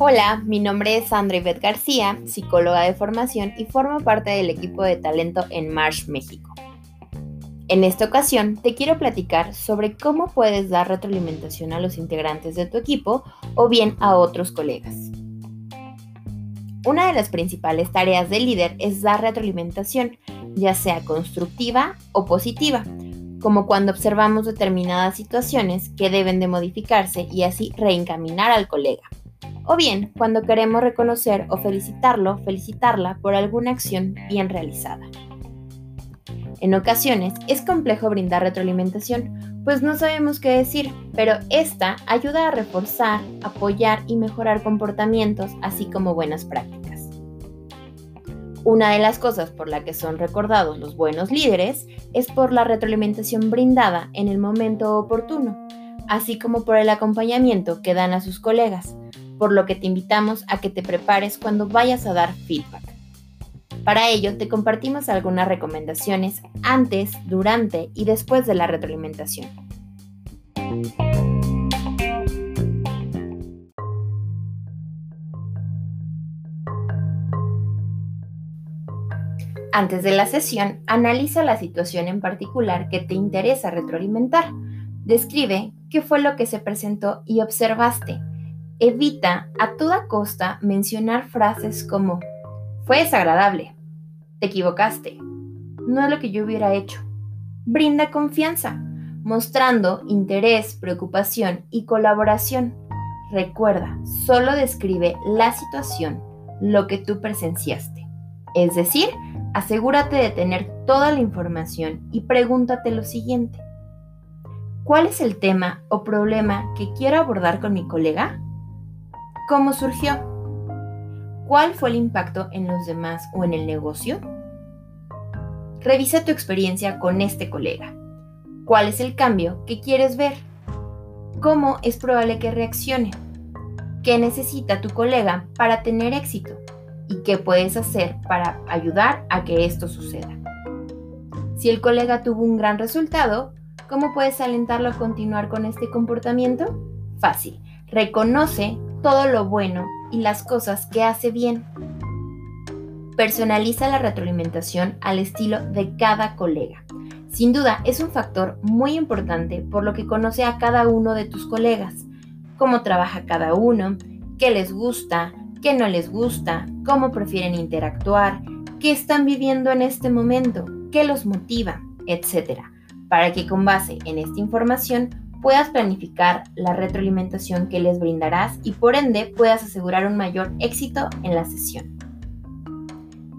Hola, mi nombre es Sandra Ivette García, psicóloga de formación y formo parte del equipo de talento en Marsh, México. En esta ocasión te quiero platicar sobre cómo puedes dar retroalimentación a los integrantes de tu equipo o bien a otros colegas. Una de las principales tareas del líder es dar retroalimentación, ya sea constructiva o positiva, como cuando observamos determinadas situaciones que deben de modificarse y así reencaminar al colega o bien cuando queremos reconocer o felicitarlo, felicitarla por alguna acción bien realizada. En ocasiones es complejo brindar retroalimentación, pues no sabemos qué decir, pero esta ayuda a reforzar, apoyar y mejorar comportamientos, así como buenas prácticas. Una de las cosas por la que son recordados los buenos líderes es por la retroalimentación brindada en el momento oportuno, así como por el acompañamiento que dan a sus colegas, por lo que te invitamos a que te prepares cuando vayas a dar feedback. Para ello, te compartimos algunas recomendaciones antes, durante y después de la retroalimentación. Antes de la sesión, analiza la situación en particular que te interesa retroalimentar. Describe qué fue lo que se presentó y observaste Evita a toda costa mencionar frases como fue desagradable, te equivocaste, no es lo que yo hubiera hecho. Brinda confianza, mostrando interés, preocupación y colaboración. Recuerda, solo describe la situación, lo que tú presenciaste. Es decir, asegúrate de tener toda la información y pregúntate lo siguiente. ¿Cuál es el tema o problema que quiero abordar con mi colega? ¿Cómo surgió? ¿Cuál fue el impacto en los demás o en el negocio? Revisa tu experiencia con este colega. ¿Cuál es el cambio que quieres ver? ¿Cómo es probable que reaccione? ¿Qué necesita tu colega para tener éxito? ¿Y qué puedes hacer para ayudar a que esto suceda? Si el colega tuvo un gran resultado, ¿cómo puedes alentarlo a continuar con este comportamiento? Fácil. Reconoce todo lo bueno y las cosas que hace bien. Personaliza la retroalimentación al estilo de cada colega. Sin duda, es un factor muy importante por lo que conoce a cada uno de tus colegas, cómo trabaja cada uno, qué les gusta, qué no les gusta, cómo prefieren interactuar, qué están viviendo en este momento, qué los motiva, etc. Para que con base en esta información puedas planificar la retroalimentación que les brindarás y por ende puedas asegurar un mayor éxito en la sesión.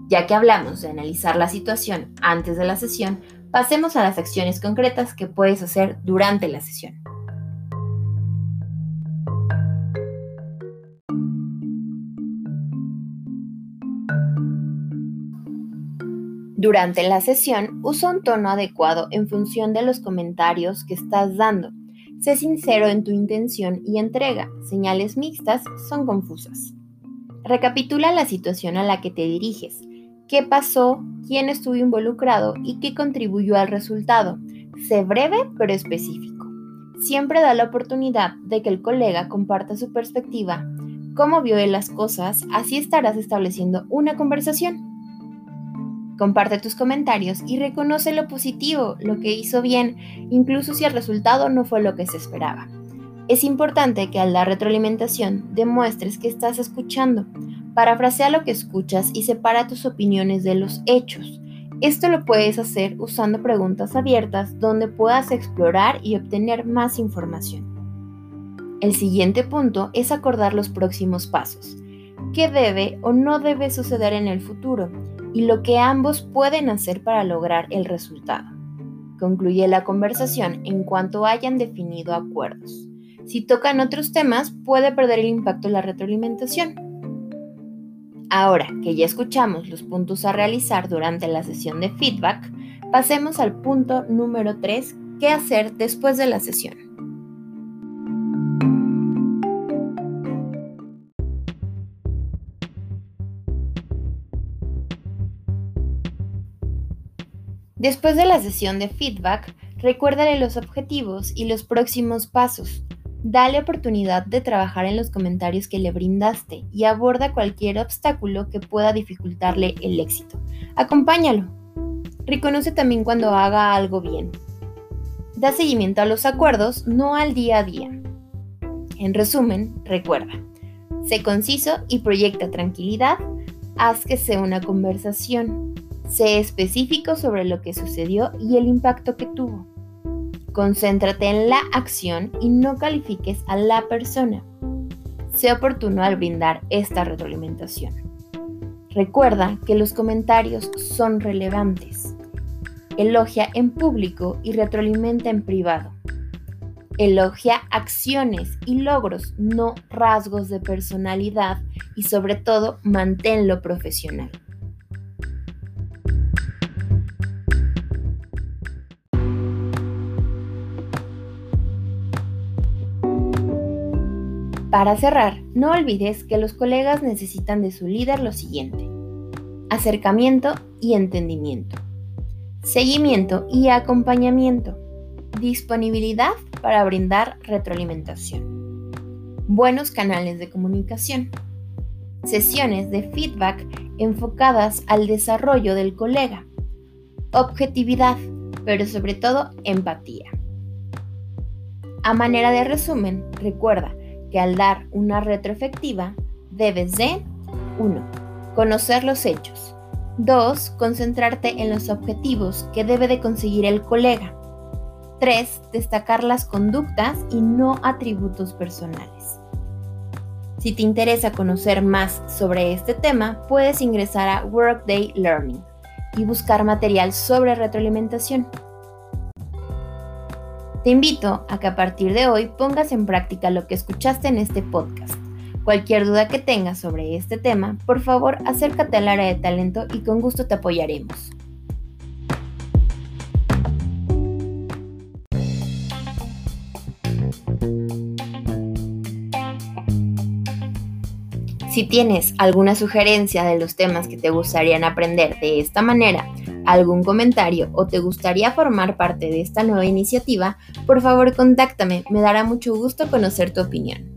Ya que hablamos de analizar la situación antes de la sesión, pasemos a las acciones concretas que puedes hacer durante la sesión. Durante la sesión, usa un tono adecuado en función de los comentarios que estás dando Sé sincero en tu intención y entrega. Señales mixtas son confusas. Recapitula la situación a la que te diriges. ¿Qué pasó? ¿Quién estuvo involucrado? ¿Y qué contribuyó al resultado? Sé breve pero específico. Siempre da la oportunidad de que el colega comparta su perspectiva, cómo vio él las cosas, así estarás estableciendo una conversación. Comparte tus comentarios y reconoce lo positivo, lo que hizo bien, incluso si el resultado no fue lo que se esperaba. Es importante que al dar retroalimentación demuestres que estás escuchando. Parafrasea lo que escuchas y separa tus opiniones de los hechos. Esto lo puedes hacer usando preguntas abiertas donde puedas explorar y obtener más información. El siguiente punto es acordar los próximos pasos. ¿Qué debe o no debe suceder en el futuro? Y lo que ambos pueden hacer para lograr el resultado. Concluye la conversación en cuanto hayan definido acuerdos. Si tocan otros temas, puede perder el impacto la retroalimentación. Ahora que ya escuchamos los puntos a realizar durante la sesión de feedback, pasemos al punto número 3, ¿qué hacer después de la sesión? Después de la sesión de feedback, Recuérdale los objetivos y los próximos pasos. Dale oportunidad de trabajar en los comentarios que le brindaste y aborda cualquier obstáculo que pueda dificultarle el éxito. Acompáñalo. Reconoce también cuando haga algo bien. Da seguimiento a los acuerdos, no al día a día. En resumen, recuerda, sé conciso y proyecta tranquilidad, haz que sea una conversación, sé específico sobre lo que sucedió y el impacto que tuvo. Concéntrate en la acción y no califiques a la persona. Sé oportuno al brindar esta retroalimentación. Recuerda que los comentarios son relevantes. Elogia en público y retroalimenta en privado. Elogia acciones y logros, no rasgos de personalidad y sobre todo manténlo profesional. Para cerrar, no olvides que los colegas necesitan de su líder lo siguiente. Acercamiento y entendimiento. Seguimiento y acompañamiento. Disponibilidad para brindar retroalimentación. Buenos canales de comunicación. Sesiones de feedback enfocadas al desarrollo del colega. Objetividad, pero sobre todo empatía. A manera de resumen, recuerda que al dar una retroefectiva debes de 1. Conocer los hechos. 2. Concentrarte en los objetivos que debe de conseguir el colega. 3. Destacar las conductas y no atributos personales. Si te interesa conocer más sobre este tema, puedes ingresar a Workday Learning y buscar material sobre retroalimentación. Te invito a que a partir de hoy pongas en práctica lo que escuchaste en este podcast. Cualquier duda que tengas sobre este tema, por favor acércate al área de talento y con gusto te apoyaremos. Si tienes alguna sugerencia de los temas que te gustarían aprender de esta manera, algún comentario o te gustaría formar parte de esta nueva iniciativa, por favor contáctame, me dará mucho gusto conocer tu opinión.